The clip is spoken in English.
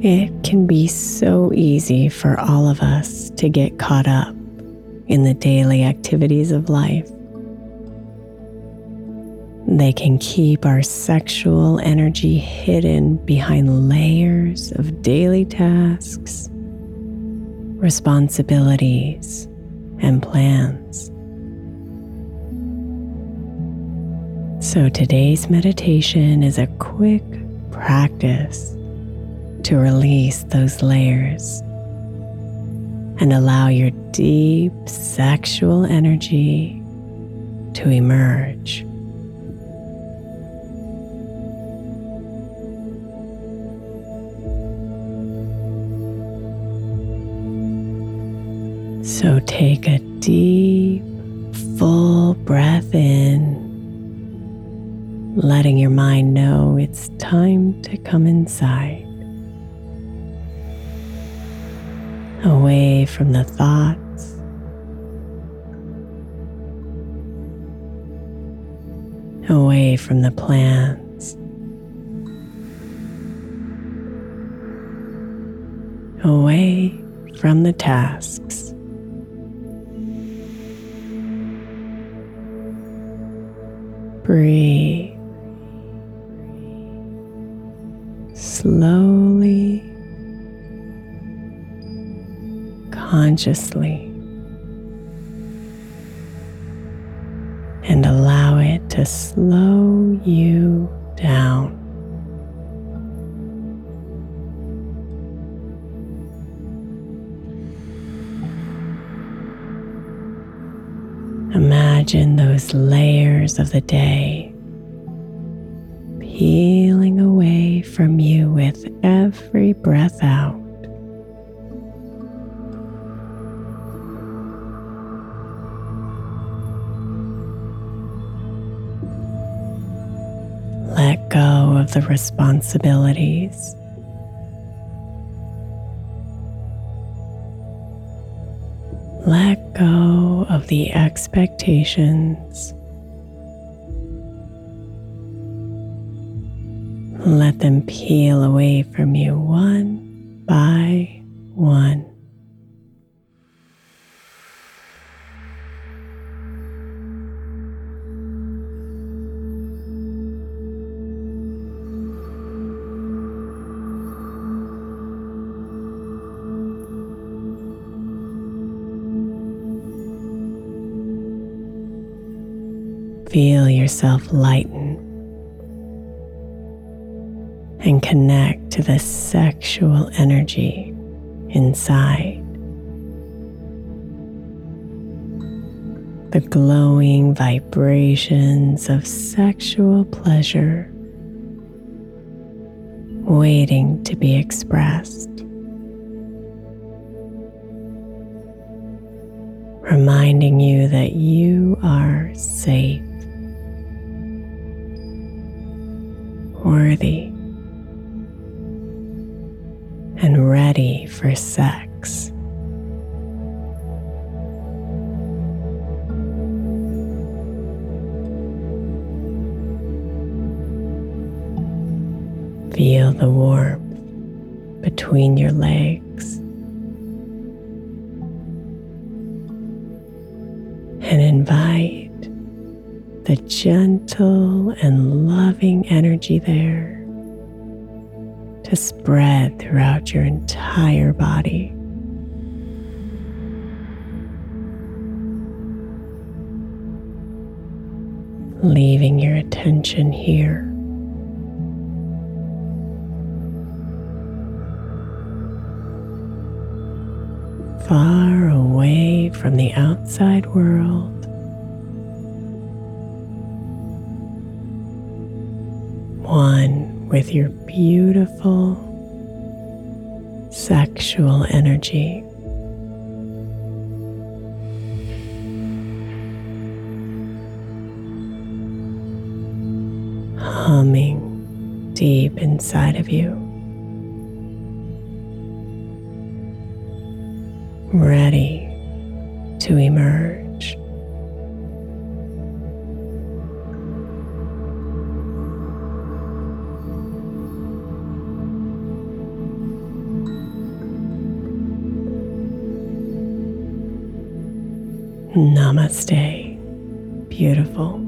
It can be so easy for all of us to get caught up in the daily activities of life. They can keep our sexual energy hidden behind layers of daily tasks, responsibilities, and plans. So today's meditation is a quick practice to release those layers and allow your deep sexual energy to emerge. So take a deep, full breath in, letting your mind know it's time to come inside. Away from the thoughts. Away from the plans. Away from the tasks. Breathe. Slowly consciously and allow it to slow you down. Imagine those layers of the day peeling away from you with every breath out. Let go of the responsibilities. Let go of the expectations. Let them peel away from you one by one. Feel yourself lighten and connect to the sexual energy inside. The glowing vibrations of sexual pleasure waiting to be expressed. Reminding you that you are safe, worthy, and ready for sex. Feel the warmth between your legs and invite the gentle and loving energy there to spread throughout your entire body. Leaving your attention here. Far away from the outside world. One with your beautiful sexual energy. Humming deep inside of you. Ready to emerge. Namaste, beautiful.